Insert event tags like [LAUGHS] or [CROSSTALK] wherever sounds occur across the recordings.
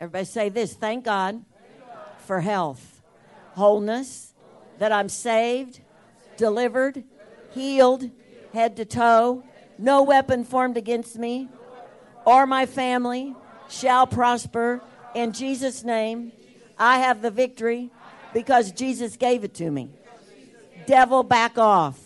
Everybody say this thank God, for health, wholeness, that I'm saved, delivered, healed, head to toe. No weapon formed against me or my family shall prosper. In Jesus' name, I have the victory because Jesus gave it to me. Devil, back off.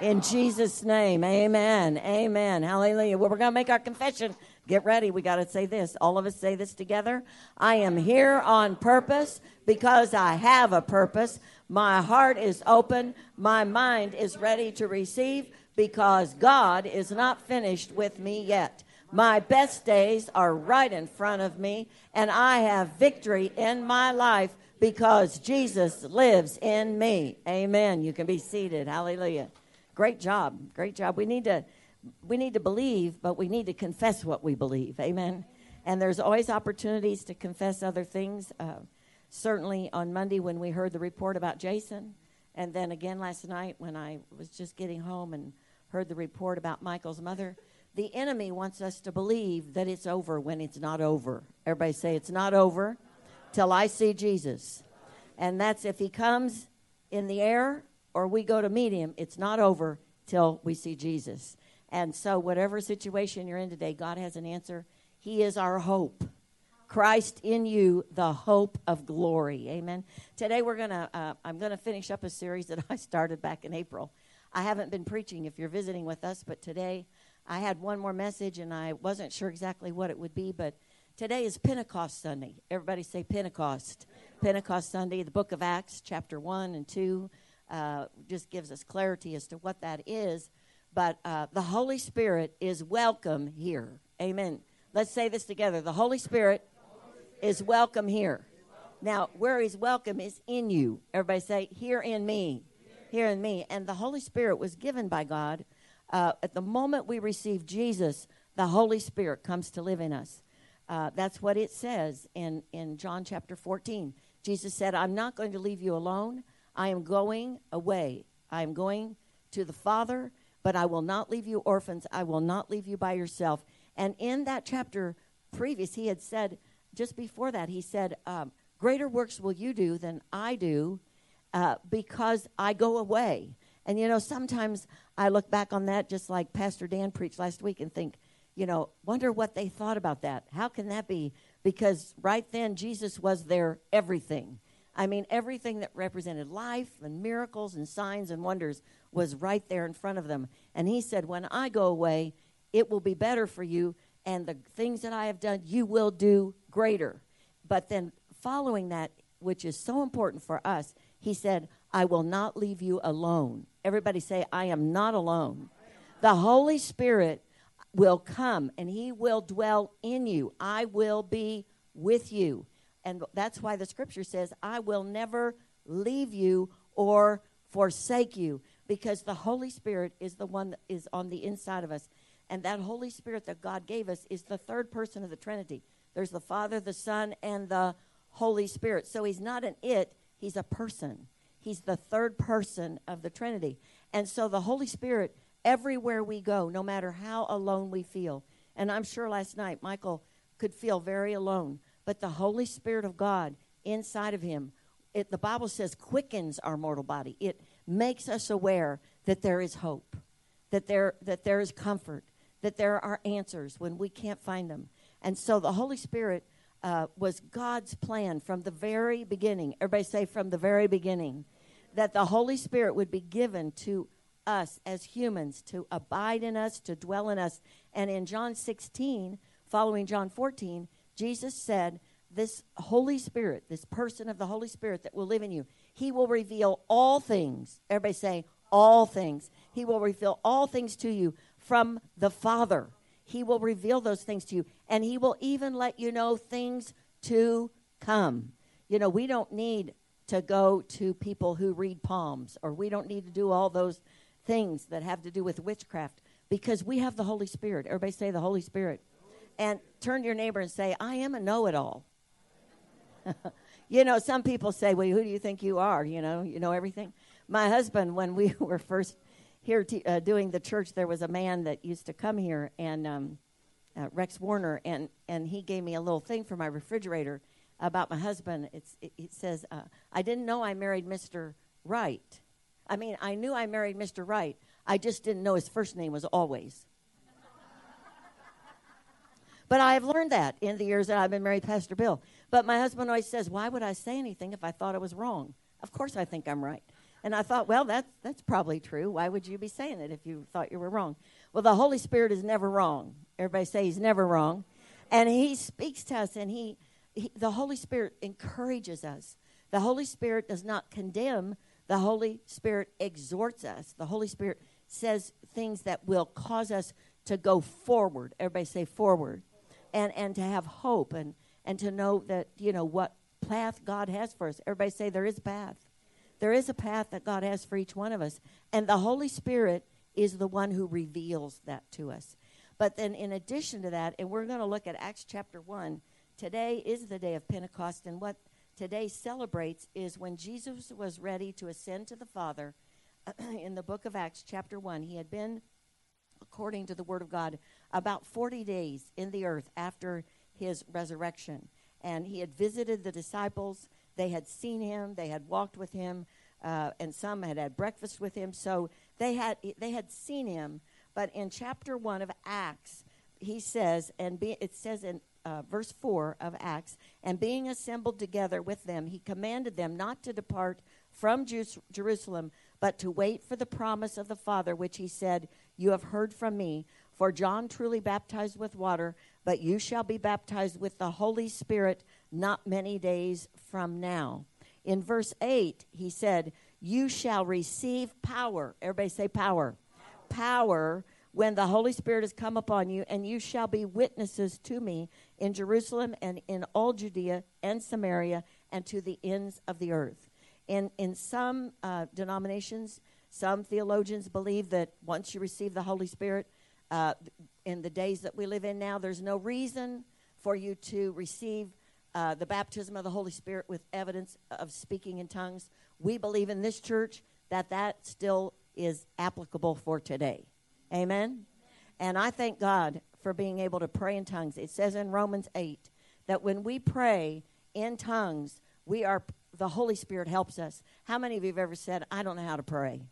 In Jesus' name, amen. Amen. Hallelujah. Well, we're going to make our confession. Get ready. We got to say this. All of us say this together. I am here on purpose because I have a purpose. My heart is open. My mind is ready to receive because God is not finished with me yet. My best days are right in front of me, and I have victory in my life because Jesus lives in me. Amen. You can be seated. Hallelujah. Great job. Great job. We need to we need to believe, but we need to confess what we believe. Amen. And there's always opportunities to confess other things. Uh, certainly on Monday when we heard the report about Jason, and then again last night when I was just getting home and heard the report about Michael's mother. The enemy wants us to believe that it's over when it's not over. Everybody say it's not over till I see Jesus. And that's if he comes in the air or we go to meet him, it's not over till we see Jesus. And so, whatever situation you're in today, God has an answer. He is our hope. Christ in you, the hope of glory. Amen. Today we're gonna. Uh, I'm gonna finish up a series that [LAUGHS] I started back in April. I haven't been preaching if you're visiting with us, but today I had one more message and I wasn't sure exactly what it would be, but today is Pentecost Sunday. Everybody say Pentecost. Pentecost Sunday, the book of Acts, chapter 1 and 2, uh, just gives us clarity as to what that is. But uh, the Holy Spirit is welcome here. Amen. Let's say this together. The Holy Spirit is welcome here. Now, where He's welcome is in you. Everybody say, here in me. Here in me. And the Holy Spirit was given by God. Uh, at the moment we receive Jesus, the Holy Spirit comes to live in us. Uh, that's what it says in, in John chapter 14. Jesus said, I'm not going to leave you alone. I am going away. I am going to the Father but I will not leave you orphans. I will not leave you by yourself. And in that chapter previous, he had said, just before that, he said, um, Greater works will you do than I do uh, because I go away. And, you know, sometimes I look back on that just like Pastor Dan preached last week and think, you know, wonder what they thought about that. How can that be? Because right then, Jesus was their everything. I mean, everything that represented life and miracles and signs and wonders was right there in front of them. And he said, When I go away, it will be better for you, and the things that I have done, you will do greater. But then, following that, which is so important for us, he said, I will not leave you alone. Everybody say, I am not alone. The Holy Spirit will come and he will dwell in you. I will be with you. And that's why the scripture says, I will never leave you or forsake you, because the Holy Spirit is the one that is on the inside of us. And that Holy Spirit that God gave us is the third person of the Trinity. There's the Father, the Son, and the Holy Spirit. So he's not an it, he's a person. He's the third person of the Trinity. And so the Holy Spirit, everywhere we go, no matter how alone we feel, and I'm sure last night Michael could feel very alone but the Holy Spirit of God inside of him, it, the Bible says, quickens our mortal body. It makes us aware that there is hope, that there, that there is comfort, that there are answers when we can't find them. And so the Holy Spirit uh, was God's plan from the very beginning. Everybody say, from the very beginning, that the Holy Spirit would be given to us as humans to abide in us, to dwell in us. And in John 16, following John 14, Jesus said, This Holy Spirit, this person of the Holy Spirit that will live in you, he will reveal all things. Everybody say, all things. He will reveal all things to you from the Father. He will reveal those things to you, and he will even let you know things to come. You know, we don't need to go to people who read palms, or we don't need to do all those things that have to do with witchcraft because we have the Holy Spirit. Everybody say the Holy Spirit and turn to your neighbor and say, I am a know it all. [LAUGHS] you know, some people say, Well, who do you think you are? You know, you know everything. My husband, when we [LAUGHS] were first here uh, doing the church, there was a man that used to come here, and um, uh, Rex Warner, and, and he gave me a little thing for my refrigerator about my husband. It's, it, it says, uh, I didn't know I married Mr. Right. I mean, I knew I married Mr. Right. I just didn't know his first name was always. But I have learned that in the years that I've been married Pastor Bill. But my husband always says, Why would I say anything if I thought I was wrong? Of course I think I'm right. And I thought, well, that's, that's probably true. Why would you be saying it if you thought you were wrong? Well, the Holy Spirit is never wrong. Everybody say he's never wrong. And he speaks to us, and he, he the Holy Spirit encourages us. The Holy Spirit does not condemn, the Holy Spirit exhorts us. The Holy Spirit says things that will cause us to go forward. Everybody say forward. And, and to have hope and, and to know that, you know, what path God has for us. Everybody say there is a path. There is a path that God has for each one of us. And the Holy Spirit is the one who reveals that to us. But then, in addition to that, and we're going to look at Acts chapter 1, today is the day of Pentecost. And what today celebrates is when Jesus was ready to ascend to the Father [CLEARS THROAT] in the book of Acts, chapter 1. He had been, according to the Word of God, about 40 days in the earth after his resurrection. And he had visited the disciples they had seen him, they had walked with him, uh, and some had had breakfast with him. So they had they had seen him. But in chapter one of Acts, he says, and be, it says in uh, verse 4 of Acts, and being assembled together with them, he commanded them not to depart from Jerusalem, but to wait for the promise of the Father, which he said, You have heard from me. For John truly baptized with water, but you shall be baptized with the Holy Spirit not many days from now. In verse 8, he said, You shall receive power. Everybody say power. Power when the Holy Spirit has come upon you, and you shall be witnesses to me in Jerusalem and in all Judea and Samaria and to the ends of the earth. In, in some uh, denominations, some theologians believe that once you receive the Holy Spirit, uh, in the days that we live in now, there's no reason for you to receive uh, the baptism of the Holy Spirit with evidence of speaking in tongues. We believe in this church that that still is applicable for today. Amen? And I thank God for being able to pray in tongues. It says in Romans 8 that when we pray in tongues, we are the Holy Spirit helps us. How many of you have ever said, I don't know how to pray?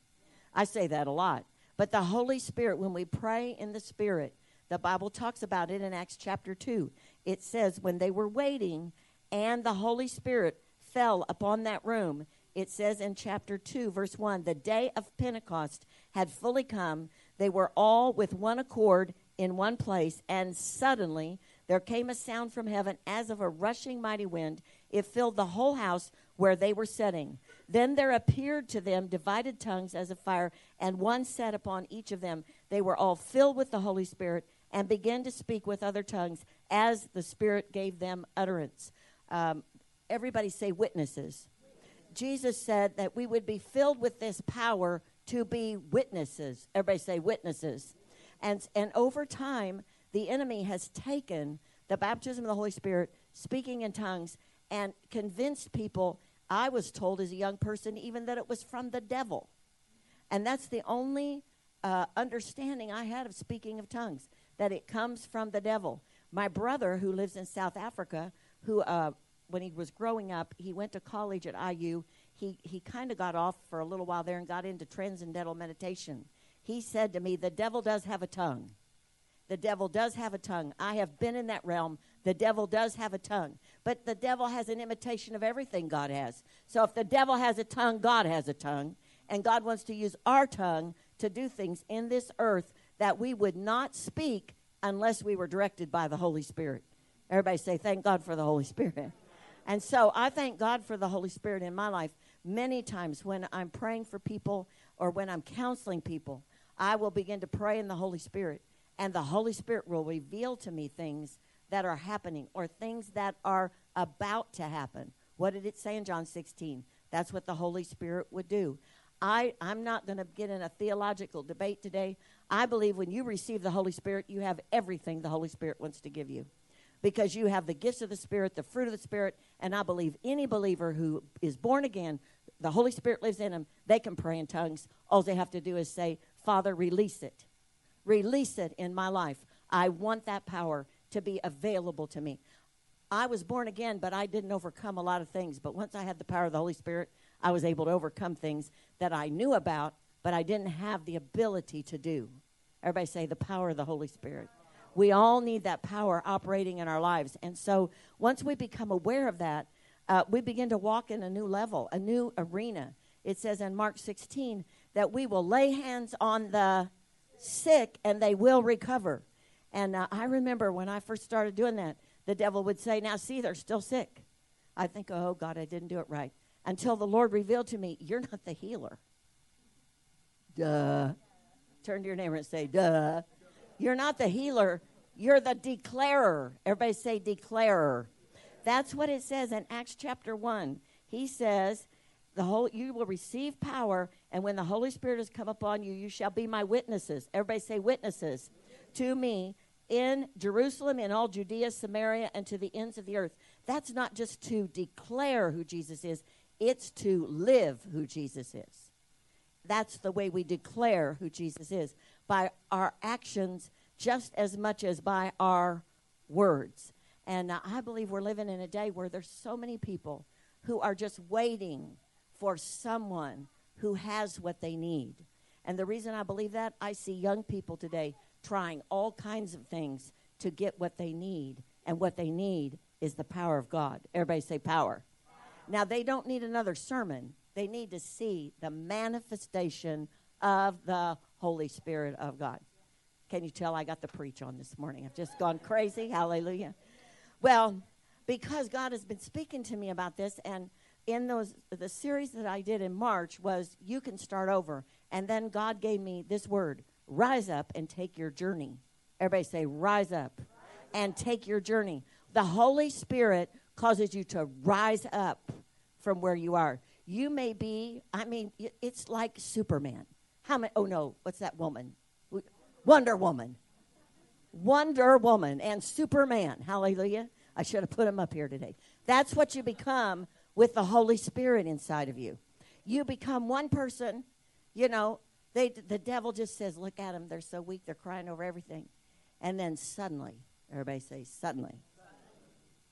I say that a lot. But the Holy Spirit, when we pray in the Spirit, the Bible talks about it in Acts chapter 2 it says, when they were waiting and the Holy Spirit fell upon that room, it says in chapter 2, verse 1 the day of Pentecost had fully come. They were all with one accord in one place, and suddenly there came a sound from heaven as of a rushing mighty wind. It filled the whole house where they were sitting. Then there appeared to them divided tongues as of fire, and one sat upon each of them. They were all filled with the Holy Spirit and began to speak with other tongues as the Spirit gave them utterance. Um, everybody say witnesses. Jesus said that we would be filled with this power to be witnesses. Everybody say witnesses. And, and over time, the enemy has taken the baptism of the Holy Spirit, speaking in tongues, and convinced people. I was told as a young person even that it was from the devil. And that's the only uh, understanding I had of speaking of tongues, that it comes from the devil. My brother, who lives in South Africa, who uh, when he was growing up, he went to college at IU. He he kind of got off for a little while there and got into transcendental meditation. He said to me, "The devil does have a tongue. The devil does have a tongue. I have been in that realm. The devil does have a tongue, but the devil has an imitation of everything God has. So if the devil has a tongue, God has a tongue, and God wants to use our tongue to do things in this earth that we would not speak unless we were directed by the Holy Spirit. Everybody say, Thank God for the Holy Spirit. And so I thank God for the Holy Spirit in my life. Many times when I'm praying for people or when I'm counseling people, I will begin to pray in the Holy Spirit, and the Holy Spirit will reveal to me things that are happening or things that are about to happen. What did it say in John 16? That's what the Holy Spirit would do. I, I'm not going to get in a theological debate today. I believe when you receive the Holy Spirit, you have everything the Holy Spirit wants to give you because you have the gifts of the Spirit, the fruit of the Spirit, and I believe any believer who is born again, the Holy Spirit lives in them, they can pray in tongues. All they have to do is say, Father, release it. Release it in my life. I want that power to be available to me. I was born again, but I didn't overcome a lot of things. But once I had the power of the Holy Spirit, I was able to overcome things that I knew about, but I didn't have the ability to do. Everybody say the power of the Holy Spirit. We all need that power operating in our lives. And so once we become aware of that, uh, we begin to walk in a new level, a new arena. It says in Mark 16 that we will lay hands on the sick and they will recover. And uh, I remember when I first started doing that, the devil would say, Now, see, they're still sick. I think, Oh, God, I didn't do it right. Until the Lord revealed to me, You're not the healer. Duh. Turn to your neighbor and say, Duh. You're not the healer, you're the declarer. Everybody say, declarer. That's what it says in Acts chapter 1. He says, the whole you will receive power and when the holy spirit has come upon you you shall be my witnesses. Everybody say witnesses to me in jerusalem in all judea samaria and to the ends of the earth. That's not just to declare who jesus is it's to live who jesus is. That's the way we declare who jesus is by our actions just as much as by our words. And uh, i believe we're living in a day where there's so many people who are just waiting for someone who has what they need. And the reason I believe that, I see young people today trying all kinds of things to get what they need. And what they need is the power of God. Everybody say power. Now, they don't need another sermon, they need to see the manifestation of the Holy Spirit of God. Can you tell I got the preach on this morning? I've just gone crazy. Hallelujah. Well, because God has been speaking to me about this, and in those the series that I did in March was you can start over. And then God gave me this word, rise up and take your journey. Everybody say rise up and take your journey. The Holy Spirit causes you to rise up from where you are. You may be, I mean, it's like Superman. How many? Oh no, what's that woman? Wonder Woman. Wonder Woman and Superman. Hallelujah. I should have put him up here today. That's what you become with the Holy Spirit inside of you. You become one person, you know, they, the devil just says, Look at them, they're so weak, they're crying over everything. And then suddenly, everybody say, suddenly,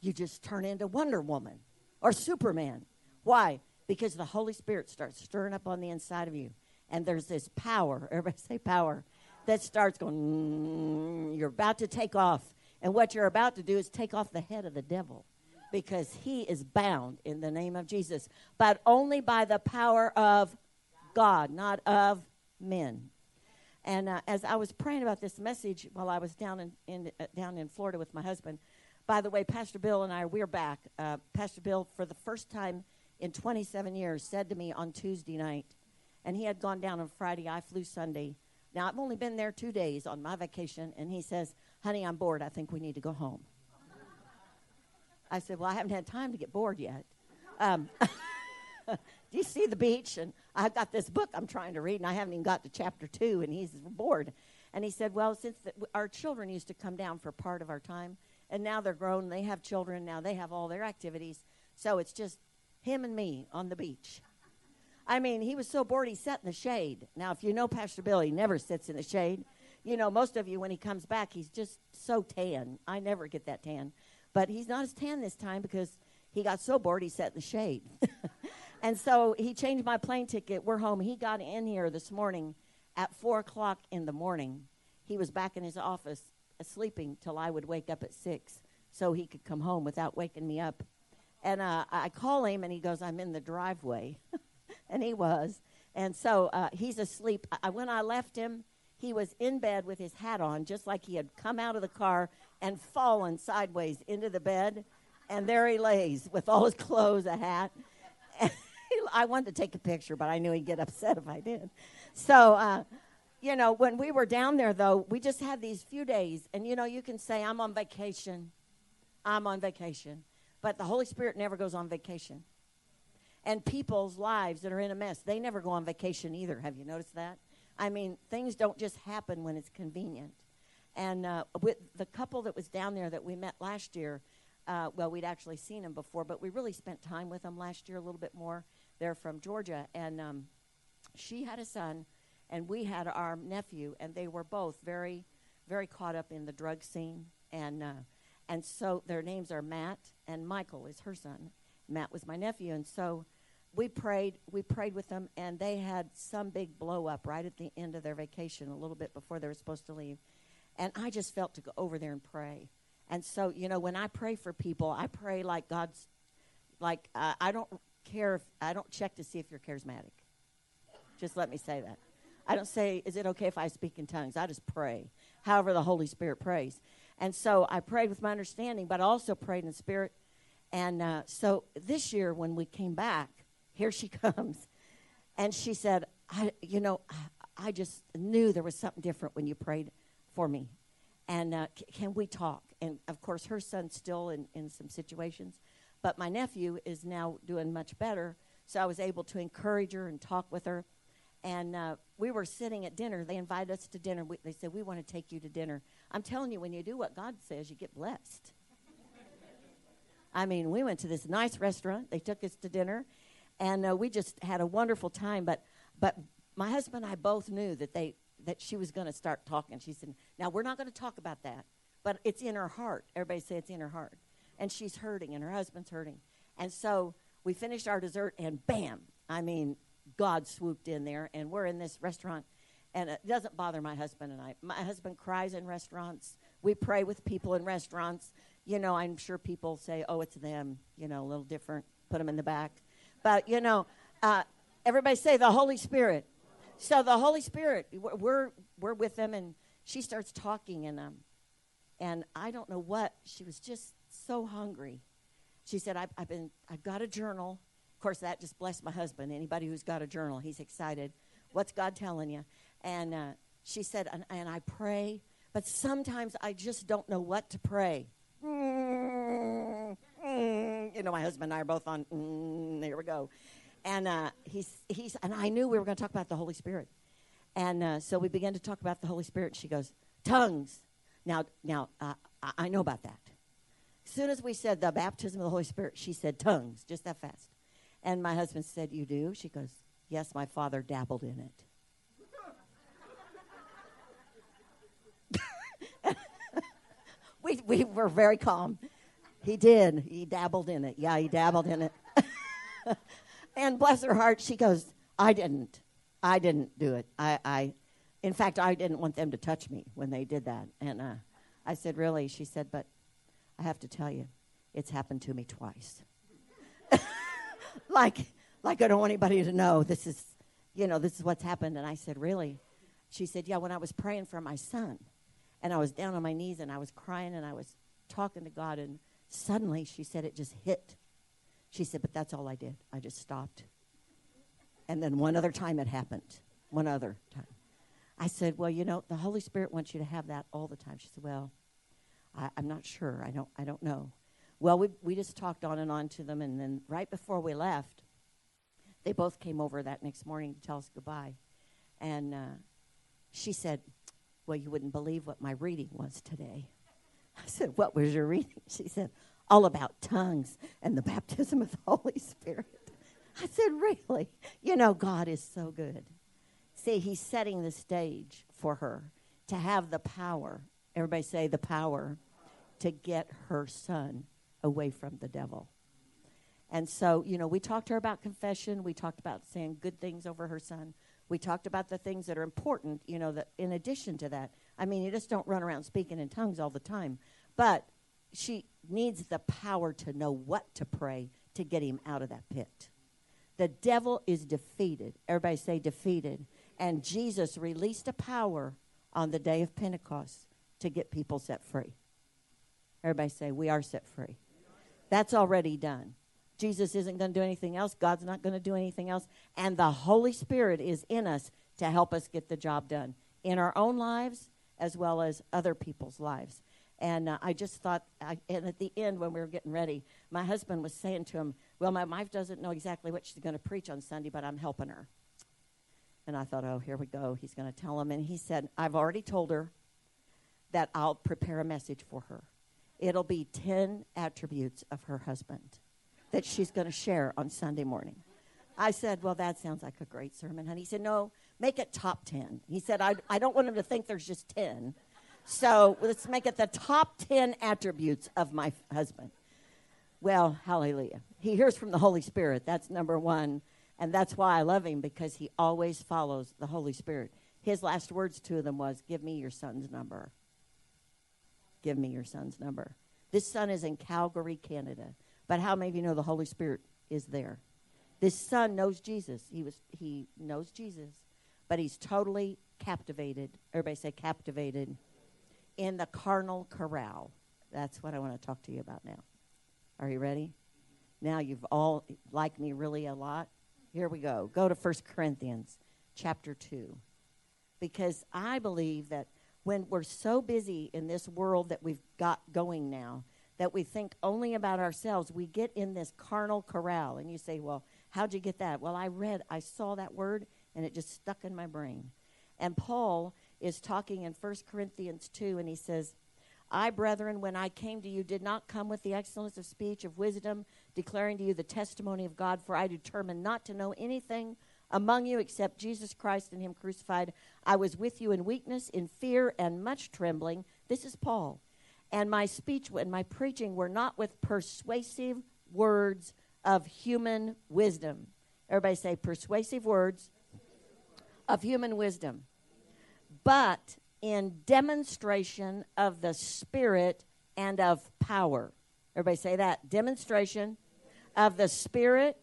you just turn into Wonder Woman or Superman. Why? Because the Holy Spirit starts stirring up on the inside of you. And there's this power, everybody say power, that starts going, mm, you're about to take off. And what you're about to do is take off the head of the devil because he is bound in the name of Jesus, but only by the power of God, not of men. And uh, as I was praying about this message while I was down in, in uh, down in Florida with my husband, by the way, Pastor Bill and I we're back. Uh, Pastor Bill, for the first time in 27 years, said to me on Tuesday night, and he had gone down on Friday. I flew Sunday. Now I've only been there two days on my vacation, and he says, "Honey, I'm bored. I think we need to go home." I said, Well, I haven't had time to get bored yet. Um, [LAUGHS] do you see the beach? And I've got this book I'm trying to read, and I haven't even got to chapter two, and he's bored. And he said, Well, since the, our children used to come down for part of our time, and now they're grown, they have children, now they have all their activities. So it's just him and me on the beach. I mean, he was so bored he sat in the shade. Now, if you know Pastor Bill, he never sits in the shade. You know, most of you, when he comes back, he's just so tan. I never get that tan. But he's not as tan this time because he got so bored he sat in the shade. [LAUGHS] and so he changed my plane ticket. We're home. He got in here this morning at 4 o'clock in the morning. He was back in his office uh, sleeping till I would wake up at 6 so he could come home without waking me up. And uh, I call him and he goes, I'm in the driveway. [LAUGHS] and he was. And so uh, he's asleep. I, when I left him, he was in bed with his hat on, just like he had come out of the car and fallen sideways into the bed. And there he lays with all his clothes, a hat. [LAUGHS] I wanted to take a picture, but I knew he'd get upset if I did. So, uh, you know, when we were down there, though, we just had these few days. And, you know, you can say, I'm on vacation. I'm on vacation. But the Holy Spirit never goes on vacation. And people's lives that are in a mess, they never go on vacation either. Have you noticed that? I mean, things don't just happen when it's convenient. And uh, with the couple that was down there that we met last year, uh, well, we'd actually seen them before, but we really spent time with them last year a little bit more. They're from Georgia, and um, she had a son, and we had our nephew, and they were both very, very caught up in the drug scene, and uh, and so their names are Matt and Michael is her son. Matt was my nephew, and so we prayed. We prayed with them, and they had some big blow up right at the end of their vacation, a little bit before they were supposed to leave, and I just felt to go over there and pray. And so, you know, when I pray for people, I pray like God's, like uh, I don't care if I don't check to see if you're charismatic. Just let me say that. I don't say, is it okay if I speak in tongues? I just pray, however the Holy Spirit prays. And so I prayed with my understanding, but I also prayed in spirit. And uh, so this year, when we came back, here she [LAUGHS] comes. And she said, I, you know, I just knew there was something different when you prayed for me. And uh, c- can we talk? And of course, her son's still in, in some situations, but my nephew is now doing much better. So I was able to encourage her and talk with her. And uh, we were sitting at dinner. They invited us to dinner. We, they said, We want to take you to dinner. I'm telling you, when you do what God says, you get blessed. I mean, we went to this nice restaurant. They took us to dinner, and uh, we just had a wonderful time. But, but my husband and I both knew that they that she was going to start talking. She said, "Now we're not going to talk about that, but it's in her heart." Everybody say it's in her heart, and she's hurting, and her husband's hurting. And so we finished our dessert, and bam! I mean, God swooped in there, and we're in this restaurant, and it doesn't bother my husband and I. My husband cries in restaurants. We pray with people in restaurants. You know, I'm sure people say, "Oh, it's them." You know, a little different. Put them in the back, but you know, uh, everybody say the Holy Spirit. So the Holy Spirit, we're we're with them, and she starts talking, and um, and I don't know what she was just so hungry. She said, "I've, I've been, I've got a journal." Of course, that just blessed my husband. Anybody who's got a journal, he's excited. What's God telling you? And uh, she said, and, and, I pray, but sometimes I just don't know what to pray. Mm, [LAUGHS] mm. You know, my husband and I are both on. Mm, there we go. And uh, he's he's and I knew we were going to talk about the Holy Spirit, and uh, so we began to talk about the Holy Spirit. She goes, tongues. Now, now uh, I, I know about that. As soon as we said the baptism of the Holy Spirit, she said tongues, just that fast. And my husband said, You do? She goes, Yes, my father dabbled in it. [LAUGHS] we, we were very calm. He did. He dabbled in it. Yeah, he dabbled in it. [LAUGHS] and bless her heart, she goes, I didn't. I didn't do it. I, I, in fact, I didn't want them to touch me when they did that. And uh, I said, Really? She said, But I have to tell you, it's happened to me twice [LAUGHS] like, like I don't want anybody to know this is, you know, this is what's happened. And I said, really? She said, yeah, when I was praying for my son and I was down on my knees and I was crying and I was talking to God and suddenly she said it just hit. She said, but that's all I did. I just stopped. And then one other time it happened. One other time. I said, well, you know, the Holy Spirit wants you to have that all the time. She said, well, I, am not sure. I don't, I don't know. Well, we, we just talked on and on to them, and then right before we left, they both came over that next morning to tell us goodbye. And uh, she said, Well, you wouldn't believe what my reading was today. [LAUGHS] I said, What was your reading? [LAUGHS] She said, All about tongues and the [LAUGHS] baptism of the Holy Spirit. I said, Really? You know, God is so good. See, He's setting the stage for her to have the power. Everybody say the power to get her son away from the devil. And so, you know, we talked to her about confession. We talked about saying good things over her son. We talked about the things that are important, you know, that in addition to that. I mean, you just don't run around speaking in tongues all the time. But she needs the power to know what to pray to get him out of that pit. The devil is defeated. Everybody say defeated. And Jesus released a power on the day of Pentecost to get people set free. Everybody say, We are set free. That's already done. Jesus isn't going to do anything else. God's not going to do anything else. And the Holy Spirit is in us to help us get the job done in our own lives as well as other people's lives. And uh, I just thought, I, and at the end when we were getting ready, my husband was saying to him, Well, my wife doesn't know exactly what she's going to preach on Sunday, but I'm helping her. And I thought, Oh, here we go. He's going to tell him. And he said, I've already told her that I'll prepare a message for her it'll be 10 attributes of her husband that she's going to share on Sunday morning. I said, Well, that sounds like a great sermon, honey. He said, No, make it top 10. He said, I, I don't want him to think there's just 10. So let's make it the top 10 attributes of my husband. Well, hallelujah. He hears from the Holy Spirit. That's number one. And that's why I love him because he always follows the Holy Spirit. His last words to them was, Give me your son's number. Give me your son's number. This son is in Calgary, Canada. But how many of you know the Holy Spirit is there? This son knows Jesus. He was he knows Jesus, but he's totally captivated. Everybody say captivated in the carnal corral. That's what I want to talk to you about now. Are you ready? Now you've all liked me really a lot. Here we go. Go to 1 Corinthians chapter 2. Because I believe that when we're so busy in this world that we've got going now, that we think only about ourselves, we get in this carnal corral. And you say, well, how'd you get that? Well, I read, I saw that word, and it just stuck in my brain. And Paul is talking in 1 Corinthians 2, and he says, I, brethren, when I came to you, did not come with the excellence of speech, of wisdom, declaring to you the testimony of God, for I determined not to know anything among you except Jesus Christ and Him crucified. I was with you in weakness, in fear, and much trembling. This is Paul. And my speech and my preaching were not with persuasive words of human wisdom. Everybody say persuasive words of human wisdom, but in demonstration of the Spirit and of power. Everybody say that. Demonstration of the Spirit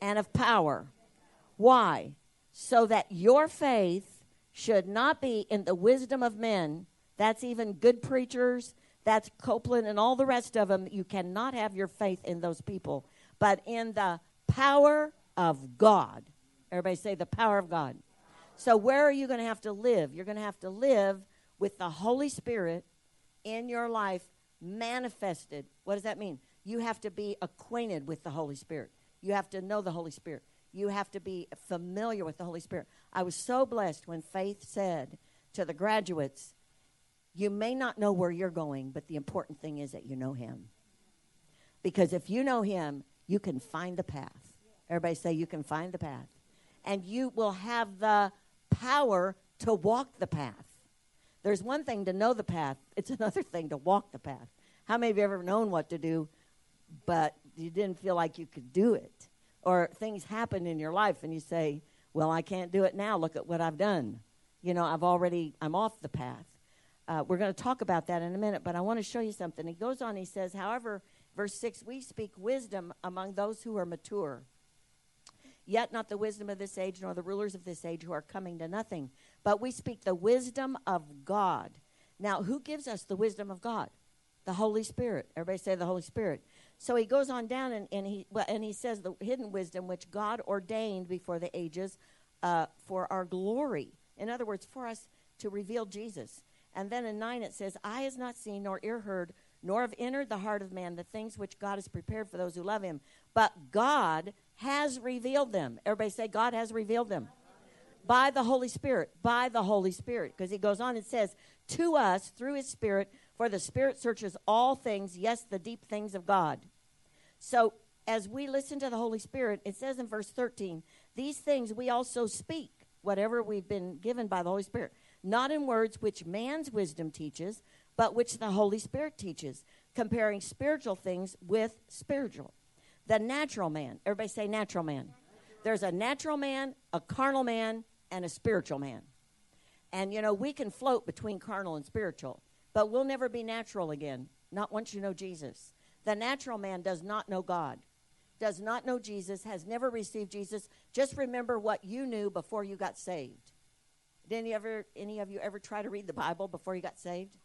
and of power. Why? So that your faith should not be in the wisdom of men. That's even good preachers. That's Copeland and all the rest of them. You cannot have your faith in those people, but in the power of God. Everybody say the power of God. So, where are you going to have to live? You're going to have to live with the Holy Spirit in your life manifested. What does that mean? You have to be acquainted with the Holy Spirit. You have to know the Holy Spirit. You have to be familiar with the Holy Spirit. I was so blessed when Faith said to the graduates, You may not know where you're going, but the important thing is that you know Him. Because if you know Him, you can find the path. Everybody say, You can find the path. And you will have the power to walk the path. There's one thing to know the path, [LAUGHS] it's another thing to walk the path. How many of you ever known what to do, but you didn't feel like you could do it? Or things happen in your life and you say, Well, I can't do it now. Look at what I've done. You know, I've already, I'm off the path. Uh, we're going to talk about that in a minute, but I want to show you something. He goes on, he says, However, verse 6, we speak wisdom among those who are mature Yet not the wisdom of this age, nor the rulers of this age who are coming to nothing. But we speak the wisdom of God. Now, who gives us the wisdom of God? The Holy Spirit. Everybody say the Holy Spirit. So he goes on down and, and he well, and he says the hidden wisdom which God ordained before the ages uh, for our glory. In other words, for us to reveal Jesus. And then in 9 it says, Eye has not seen, nor ear heard, nor have entered the heart of man the things which God has prepared for those who love him. But God has revealed them. Everybody say, God has revealed them. By the Holy Spirit. By the Holy Spirit. Because he goes on and says, To us through his Spirit, for the Spirit searches all things, yes, the deep things of God. So as we listen to the Holy Spirit, it says in verse 13, These things we also speak, whatever we've been given by the Holy Spirit, not in words which man's wisdom teaches, but which the Holy Spirit teaches, comparing spiritual things with spiritual the natural man. Everybody say natural man. There's a natural man, a carnal man, and a spiritual man. And you know, we can float between carnal and spiritual, but we'll never be natural again, not once you know Jesus. The natural man does not know God, does not know Jesus, has never received Jesus. Just remember what you knew before you got saved. Did any ever any of you ever try to read the Bible before you got saved?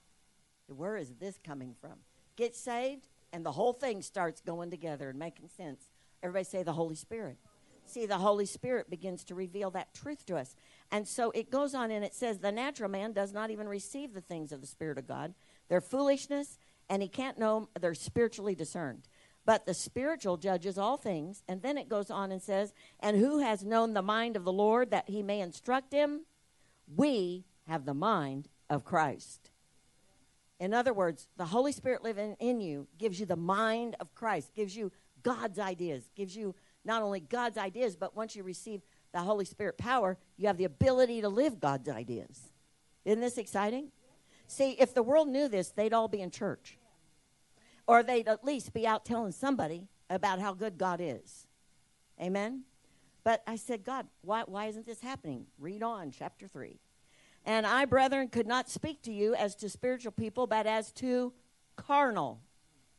Where is this coming from? Get saved, and the whole thing starts going together and making sense. Everybody say the Holy Spirit. See, the Holy Spirit begins to reveal that truth to us. And so it goes on and it says, the natural man does not even receive the things of the Spirit of God. They're foolishness, and he can't know. They're spiritually discerned. But the spiritual judges all things. And then it goes on and says, And who has known the mind of the Lord that he may instruct him? We have the mind of Christ. In other words, the Holy Spirit living in you gives you the mind of Christ, gives you God's ideas, gives you not only God's ideas, but once you receive the Holy Spirit power, you have the ability to live God's ideas. Isn't this exciting? See, if the world knew this, they'd all be in church. Or they'd at least be out telling somebody about how good God is. Amen? But I said, God, why, why isn't this happening? Read on, chapter 3. And I, brethren, could not speak to you as to spiritual people, but as to carnal.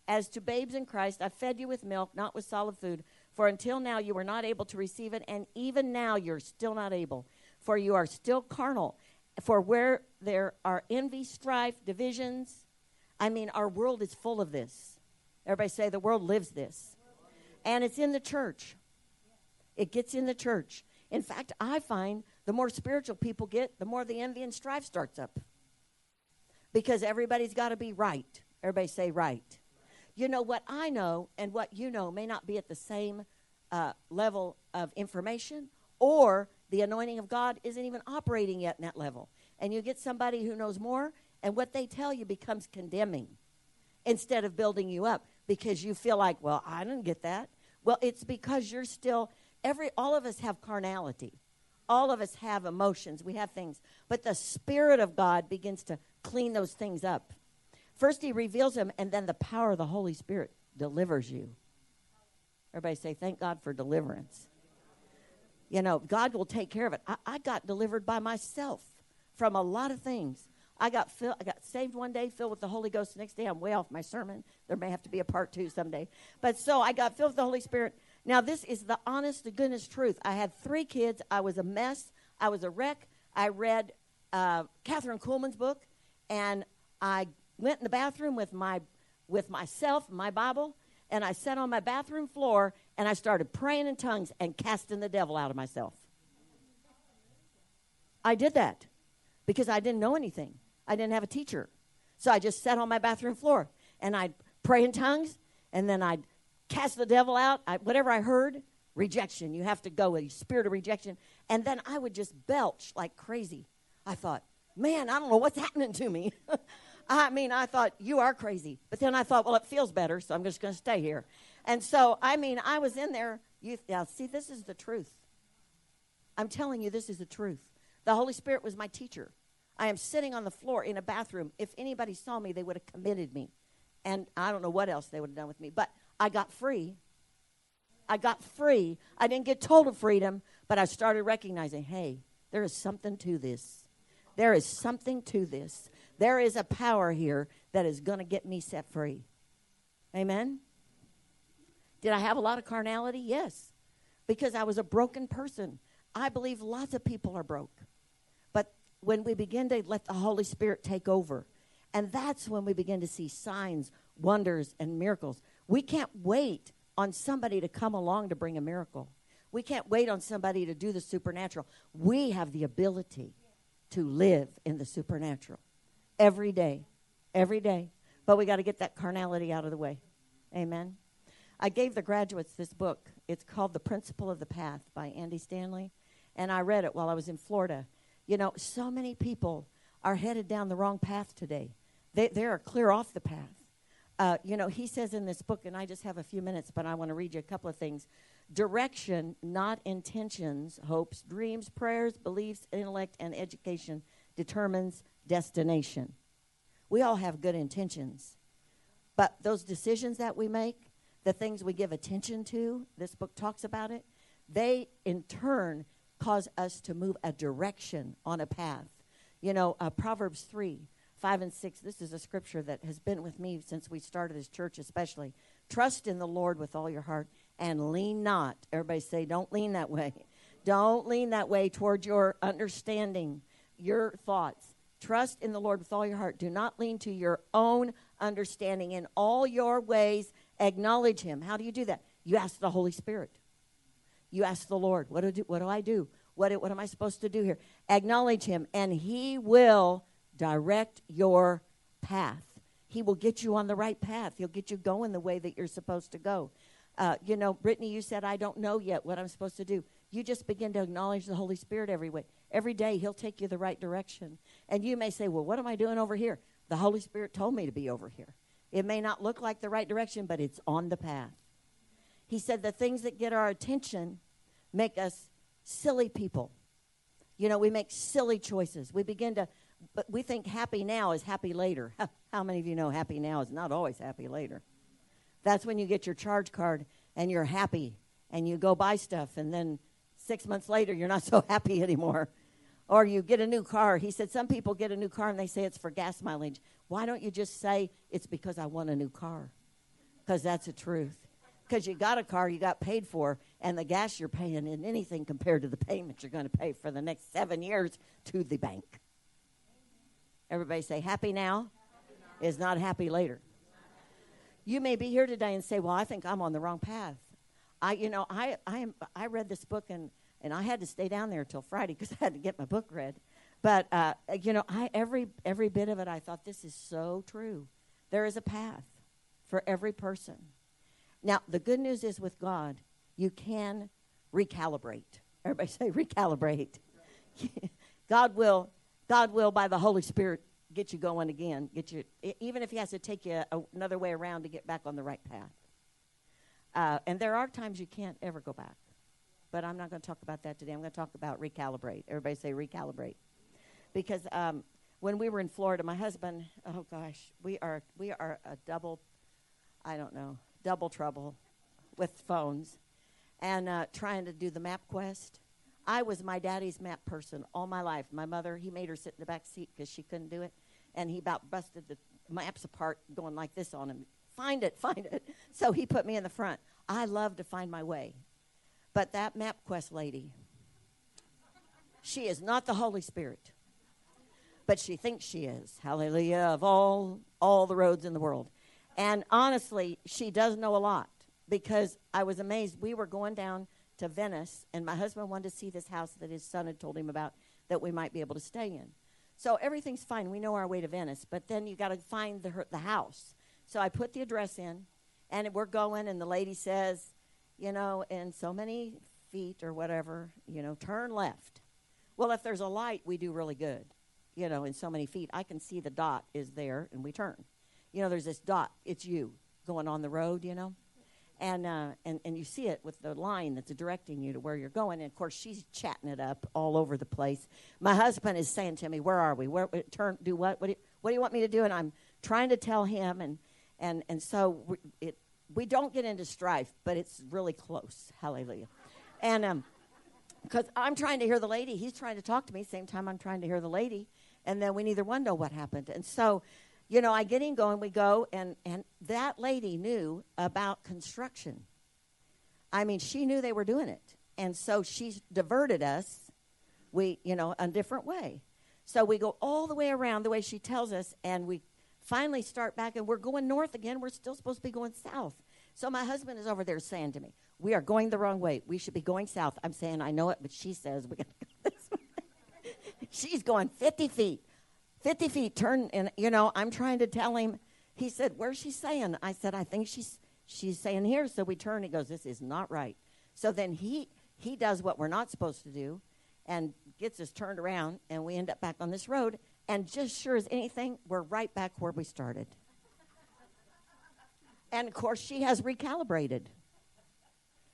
As to babes in Christ, I fed you with milk, not with solid food. For until now you were not able to receive it, and even now you're still not able. For you are still carnal. For where there are envy, strife, divisions, I mean, our world is full of this. Everybody say the world lives this. And it's in the church. It gets in the church. In fact, I find the more spiritual people get, the more the envy and strife starts up. Because everybody's got to be right. Everybody say right. You know, what I know and what you know may not be at the same uh, level of information, or the anointing of God isn't even operating yet in that level. And you get somebody who knows more, and what they tell you becomes condemning instead of building you up because you feel like, well, I didn't get that. Well, it's because you're still every all of us have carnality. All of us have emotions. We have things. But the spirit of God begins to clean those things up. First he reveals them and then the power of the Holy Spirit delivers you. Everybody say thank God for deliverance. You know, God will take care of it. I, I got delivered by myself from a lot of things. I got I got saved one day, filled with the Holy Ghost. The next day, I'm way off my sermon. There may have to be a part two someday. But so I got filled with the Holy Spirit. Now, this is the honest to goodness truth. I had three kids. I was a mess. I was a wreck. I read uh, Kathryn Kuhlman's book, and I went in the bathroom with my with myself, my Bible, and I sat on my bathroom floor and I started praying in tongues and casting the devil out of myself. I did that because I didn't know anything. I didn't have a teacher. So I just sat on my bathroom floor and I'd pray in tongues and then I'd cast the devil out. I, whatever I heard, rejection. You have to go with a spirit of rejection. And then I would just belch like crazy. I thought, man, I don't know what's [LAUGHS] happening to me. [LAUGHS] I mean, I thought, you are crazy. But then I thought, well, it feels better, so I'm just going to stay here. And so, I mean, I was in there. You, now, see, this is the truth. I'm telling you, this is the truth. The Holy Spirit was my teacher. I am sitting on the floor in a bathroom. If anybody saw me, they would have committed me. And I don't know what else they would have done with me. But I got free. I got free. I didn't get total freedom, but I started recognizing hey, there is something to this. There is something to this. There is a power here that is going to get me set free. Amen? Did I have a lot of carnality? Yes, because I was a broken person. I believe lots of people are broke But when we begin to let the Holy Spirit take over. And that's when we begin to see signs, wonders, and miracles. We can't wait on somebody to come along to bring a miracle. We can't wait on somebody to do the supernatural. We have the ability to live in the supernatural every day, every day. But we got to get that carnality out of the way. Amen. I gave the graduates this book. It's called The Principle of the Path by Andy Stanley. And I read it while I was in Florida. You know, so many people are headed down the wrong path today. They, they are clear off the path. Uh, you know, he says in this book, and I just have a few minutes, but I want to read you a couple of things. Direction, not intentions, hopes, dreams, prayers, beliefs, intellect, and education determines destination. We all have good intentions, but those decisions that we make, the things we give attention to, this book talks about it, they in turn cause us to move a direction on a path. You know, uh, Proverbs 3 5 and 6, this is a scripture that has been with me since we started this church, especially. Trust in the Lord with all your heart and lean not. Everybody say, don't lean that way. [LAUGHS] Don't lean that way toward your understanding, your thoughts. Trust in the Lord with all your heart. Do not lean to your own understanding. In all your ways, acknowledge Him. How do you do that? You ask the Holy Spirit. You ask the Lord, what do, what do I do? What, what am I supposed to do here? Acknowledge Him, and He will direct your path. He will get you on the right path. He'll get you going the way that you're supposed to go. Uh, you know, Brittany, you said, I don't know yet what I'm supposed to do. You just begin to acknowledge the Holy Spirit every way. Every day, He'll take you the right direction. And you may say, Well, what am I doing over here? The Holy Spirit told me to be over here. It may not look like the right direction, but it's on the path. He said the things that get our attention make us silly people. You know, we make silly choices. We begin to But we think happy now is happy later. [LAUGHS] How many of you know happy now is not always happy later? That's when you get your charge card and you're happy and you go buy stuff, and then six months later, you're not [LAUGHS] so happy anymore. Or you get a new car. He said, Some people get a new car and they say it's for gas mileage. Why don't you just say it's because I want a new car? Because that's the truth. Because you got a car you got paid for, and the gas you're paying isn't anything compared to the payment you're going to pay for the next seven years to the bank. Everybody say, Happy now is not happy later. You may be here today and say, Well, I think I'm on the wrong path. I, you know, I, I, am, I read this book and, and I had to stay down there till Friday because [LAUGHS] I had to get my book read. But uh, you know, I every every bit of it, I thought this is so true. There is a path for every person. Now, the good news is with God, you can recalibrate. Everybody [LAUGHS] say recalibrate. [LAUGHS] God will, God will by the Holy Spirit get you going again. Get you, even if He has to take you another way around to get back on the right path. Uh, and there are times you can't ever go back. But I'm not going to talk about that today. I'm going to talk about recalibrate. Everybody say recalibrate. Because um, when we were in Florida, my husband, oh gosh, we are we are a double, I don't know, double trouble with phones, and uh, trying to do the MapQuest. I was my daddy's map person all my life. My mother, he made her sit in the back seat because she couldn't do it, and he about busted the maps apart, going like this on him find it, [LAUGHS] find it. So he put me in the front. I love to find my way. But that MapQuest lady, she is not the Holy Spirit. But she thinks she is. Hallelujah. Of all all the roads in the world. And honestly, she does know a lot because I was amazed. We were going down to Venice, and my husband wanted to see this house that his son had told him about that we might be able to stay in. So everything's fine. We know our way to Venice, but then you got to find the, the house. So I put the address in, and we're going, and the lady says, you know, in so many feet or whatever, you know, turn left. Well, if there's a light, we do really good. You know, in so many feet, I can see the dot is there, and we turn. You know, there's this dot. It's you going on the road. You know, and uh, and and you see it with the line that's directing you to where you're going. And of course, she's chatting it up all over the place. My husband is saying to me, "Where are we? Where turn? Do what? What do you, what do you want me to do?" And I'm trying to tell him, and and, and so we, it, we don't get into strife, but it's really close. Hallelujah. And because um, I'm trying to hear the lady, he's trying to talk to me, same time I'm trying to hear the lady, and then we neither one know what happened. And so, you know, I get in going, we go, and, and that lady knew about construction. I mean, she knew they were doing it. And so she diverted us, we, you know, a different way. So we go all the way around the way she tells us, and we finally start back and we're going north again. We're still supposed to be going south. So my husband is over there saying to me, We are going the wrong way. We should be going south. I'm saying, I know it, but she says we got to go this way. [LAUGHS] She's going 50 feet. 50 feet, turn, and, you know, I'm trying to tell him. He said, Where's she saying? I said, I think she's she's saying here. So we turn. He goes, This is not right. So then he he does what we're not supposed to do and gets us turned around, and we end up back on this road. And just sure as anything, we're right back where we started. and of course, she has recalibrated.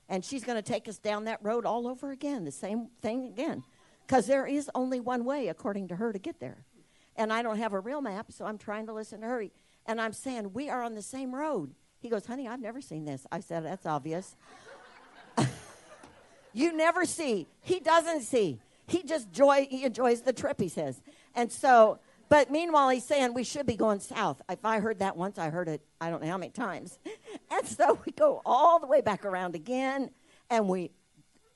And she's going to take us down that road all over again, the same thing again. Because there is only one way, according to her, to get there. And I don't have a real map, so I'm trying to listen to her. And I'm saying, We are on the same road. He goes, Honey, I've never seen this. I said, That's obvious. [LAUGHS] you never see. He doesn't see. He just joy he enjoys the trip, he says. And so, but meanwhile, he's saying we should be going south. If I heard that once, I heard it I don't know how many times. [LAUGHS] And so we go all the way back around again, and we,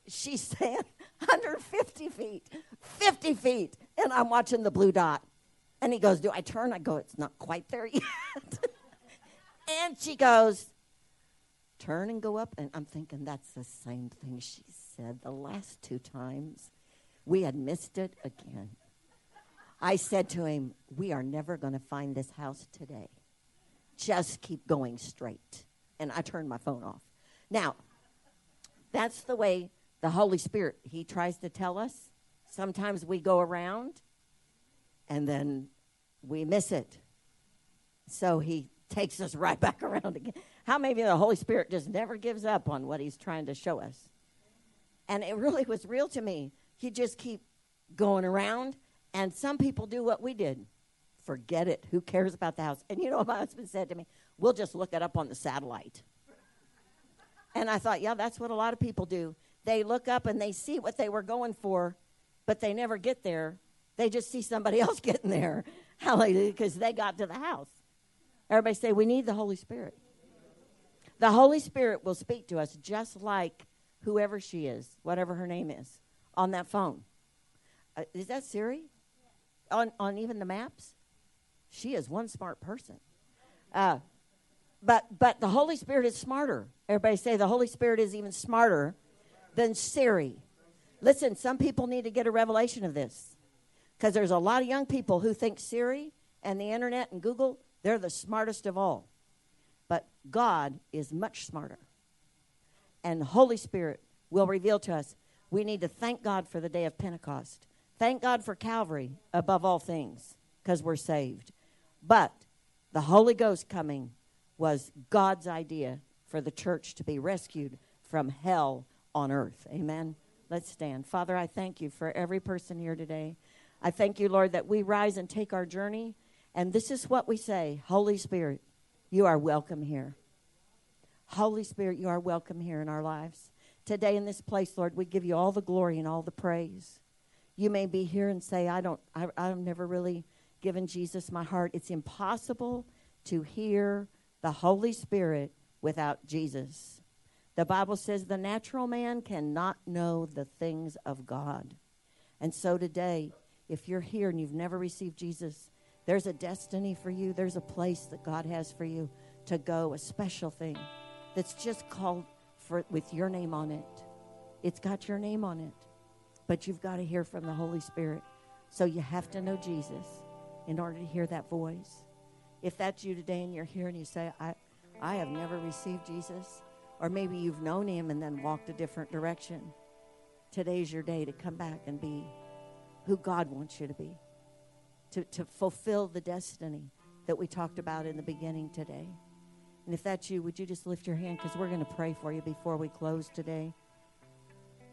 she's [LAUGHS] saying 150 feet, 50 feet, and I'm watching the blue dot. And he goes, Do I turn? I go, It's not quite there yet. [LAUGHS] and she goes, Turn and go up. And I'm thinking, That's the same thing she said the last two times. We had missed it again. I said to him, We are never going to find this house today. Just keep going straight. And I turned my phone off. Now, that's the way the Holy Spirit, He tries to tell us. Sometimes we go around and then we miss it. So He takes us right [LAUGHS] back around again. How many of the Holy Spirit just never gives up on what He's trying to show us? And it really was real to me. He just keep going around And some people do what we did. Forget it. Who cares about the house? And you know what my husband said to me? We'll just look it up on the satellite. And I thought, yeah, that's what a lot of people do. They look up and they see what they were going for, but they never get there. They just see somebody [LAUGHS] else getting there. Hallelujah, because they got to the house. Everybody say, we need the Holy Spirit. The Holy Spirit will speak to us just like whoever she is, whatever her name is, on that phone. Uh, is that Siri? On, on even the maps? She is one smart person. Uh, but, but the Holy Spirit is smarter. Everybody say the Holy Spirit is even smarter than Siri. Listen, some people need to get a revelation of this because there's a lot of young people who think Siri and the internet and Google, they're the smartest of all. But God is much smarter. And Holy Spirit will reveal to us. We need to thank God for the day of Pentecost. Thank God for Calvary above all things because we're saved. But the Holy Ghost coming was God's idea for the church to be rescued from hell on earth. Amen. Let's stand. Father, I thank you for every person here today. I thank you, Lord, that we rise and take our journey. And this is what we say Holy Spirit, you are welcome here. Holy Spirit, you are welcome here in our lives. Today in this place, Lord, we give you all the glory and all the praise. You may be here and say, I don't, I, I've never really given Jesus my heart. It's impossible to hear the Holy Spirit without Jesus. The Bible says the natural man cannot know the things of God. And so today, if you're here and you've never received Jesus, there's a destiny for you. There's a place that God has for you to go, a special thing that's just called for with your name on it. It's got your name on it. But you've got to hear from the Holy Spirit. So you have to know Jesus in order to hear that voice. If that's you today and you're here and you say, I, I have never received Jesus, or maybe you've known him and then walked a different direction, today's your day to come back and be who God wants you to be, to, to fulfill the destiny that we talked about in the beginning today. And if that's you, would you just lift your hand? Because we're going to pray for you before we close today.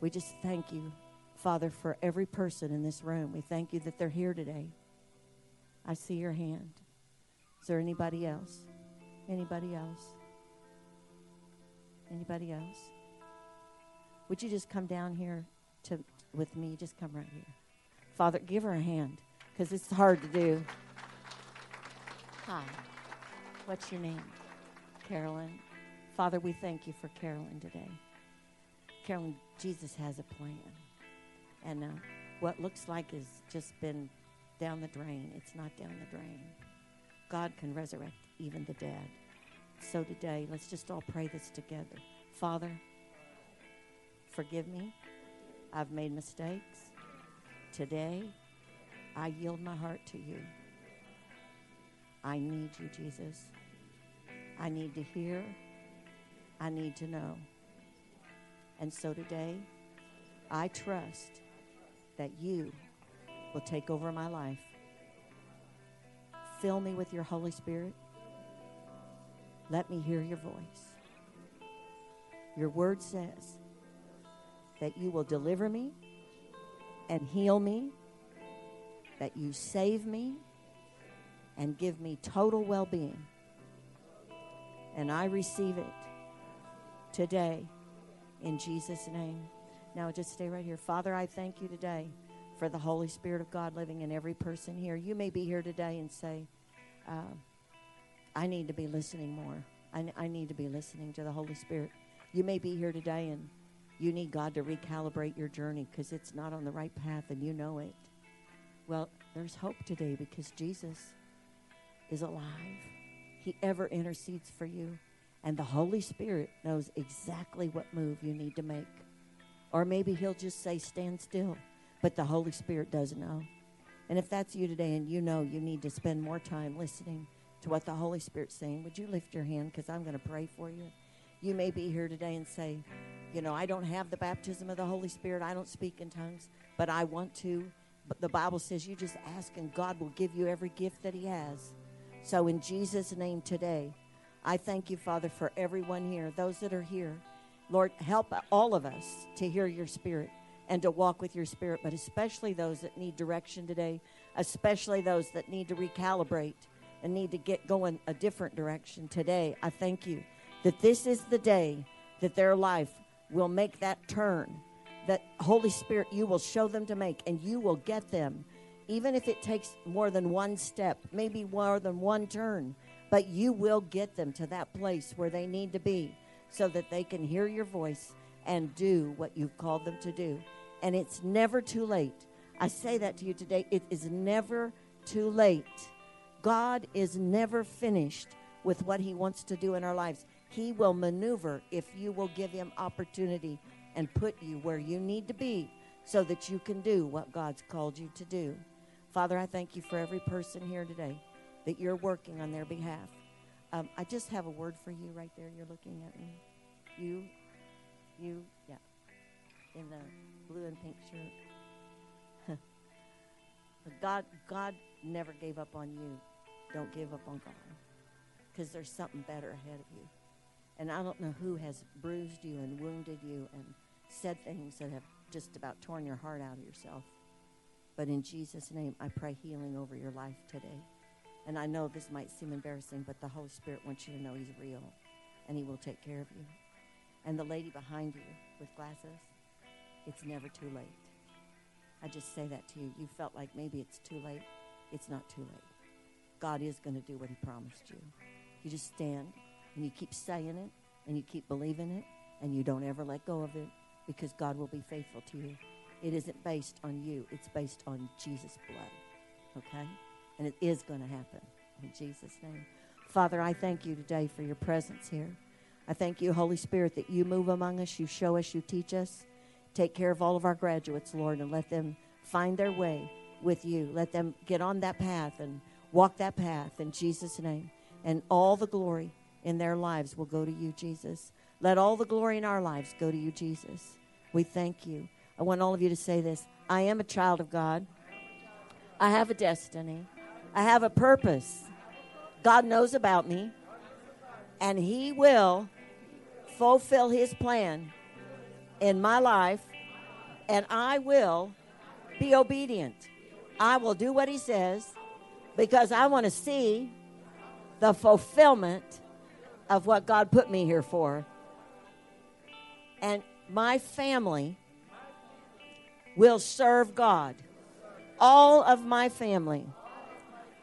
We just thank you, Father, for every person in this room. We thank you that they're here today. I see your hand. Is there anybody else? Anybody else? Anybody else? Would you just come down here to with me? Just come right here. Father, give her a hand because it's hard to do. Hi. What's your name? Carolyn. Father, we thank you for Carolyn today. Carolyn, Jesus has a plan. And uh, what looks like has just been down the drain, it's not down the drain. God can resurrect even the dead. So today, let's just all pray this together. Father, forgive me. I've made mistakes. Today, I yield my heart to you. I need you, Jesus. I need to hear. I need to know. And so today, I trust that you will take over my life Fill me with your Holy Spirit. Let me hear your voice. Your word says that you will deliver me and heal me, that you save me and give me total well being. And I receive it today in Jesus' name. Now, just stay right here. Father, I thank you today for the Holy Spirit of God living in every person here. You may be here today and say, uh, I need to be listening more. I, I need to be listening to the Holy Spirit. You may be here today and you need God to recalibrate your journey because it's not on the right path and you know it. Well, there's hope today because Jesus is alive. He ever intercedes for you. And the Holy Spirit knows exactly what move you need to make. Or maybe He'll just say, stand still but the Holy Spirit does know. And if that's you today and you know you need to spend more time listening to what the Holy Spirit's saying, would you lift your hand because I'm going to pray for you? You may be here today and say, you know, I don't have the baptism of the Holy Spirit. I don't speak in tongues, but I want to. But the Bible says you just ask and God will give you every gift that He has. So in Jesus' name today, I thank you, Father, for everyone here, those that are here. Lord, help all of us to hear your spirit and to walk with your spirit, but especially those that need direction today, especially those that need to recalibrate and need to get going a different direction today. I thank you that this is the day that their life will make that turn, that Holy Spirit, you will show them to make, and you will get them, even if it takes more than one step, maybe more than one turn, but you will get them to that place where they need to be so that they can hear your voice and do what you've called them to do. And it's never too late. I say that to you today. It is never too late. God is never finished with what He wants to do in our lives. He will maneuver if you will give Him opportunity and put you where you need to be so that you can do what God's called you to do. Father, I thank you for every person here today that you're working on their behalf. Um, I just have a word for you right there. You're looking at me. You, you, yeah, in the blue and pink shirt. [LAUGHS] God, God never gave up on you. Don't give up on God, because there's something better ahead of you. And I don't know who has bruised you and wounded you and said things that have just about torn your heart out of yourself. But in Jesus' name, I pray healing over your life today. And I know this might seem embarrassing, but the Holy Spirit wants you to know He's real and He will take care of you. And the lady behind you with glasses, it's never too late. I just say that to you. You felt like maybe it's too late. It's not too late. God is going to do what He promised you. You just stand and you keep saying it and you keep believing it and you don't ever let go of it because God will be faithful to you. It isn't based on you, it's based on Jesus' blood. Okay? And it is going to happen in Jesus' name. Father, I thank you today for your presence here. I thank you, Holy Spirit, that you move among us, you show us, you teach us. Take care of all of our graduates, Lord, and let them find their way with you. Let them get on that path and walk that path in Jesus' name. And all the glory in their lives will go to you, Jesus. Let all the glory in our lives go to you, Jesus. We thank you. I want all of you to say this I am a child of God. I have a destiny. I have a purpose. God knows about me. And He will fulfill His plan in my life. And I will be obedient. I will do what He says because I want to see the fulfillment of what God put me here for. And my family will serve God. All of my family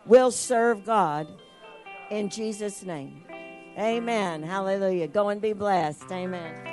will serve God in Jesus' name. Amen. Hallelujah. Go and be blessed. Amen.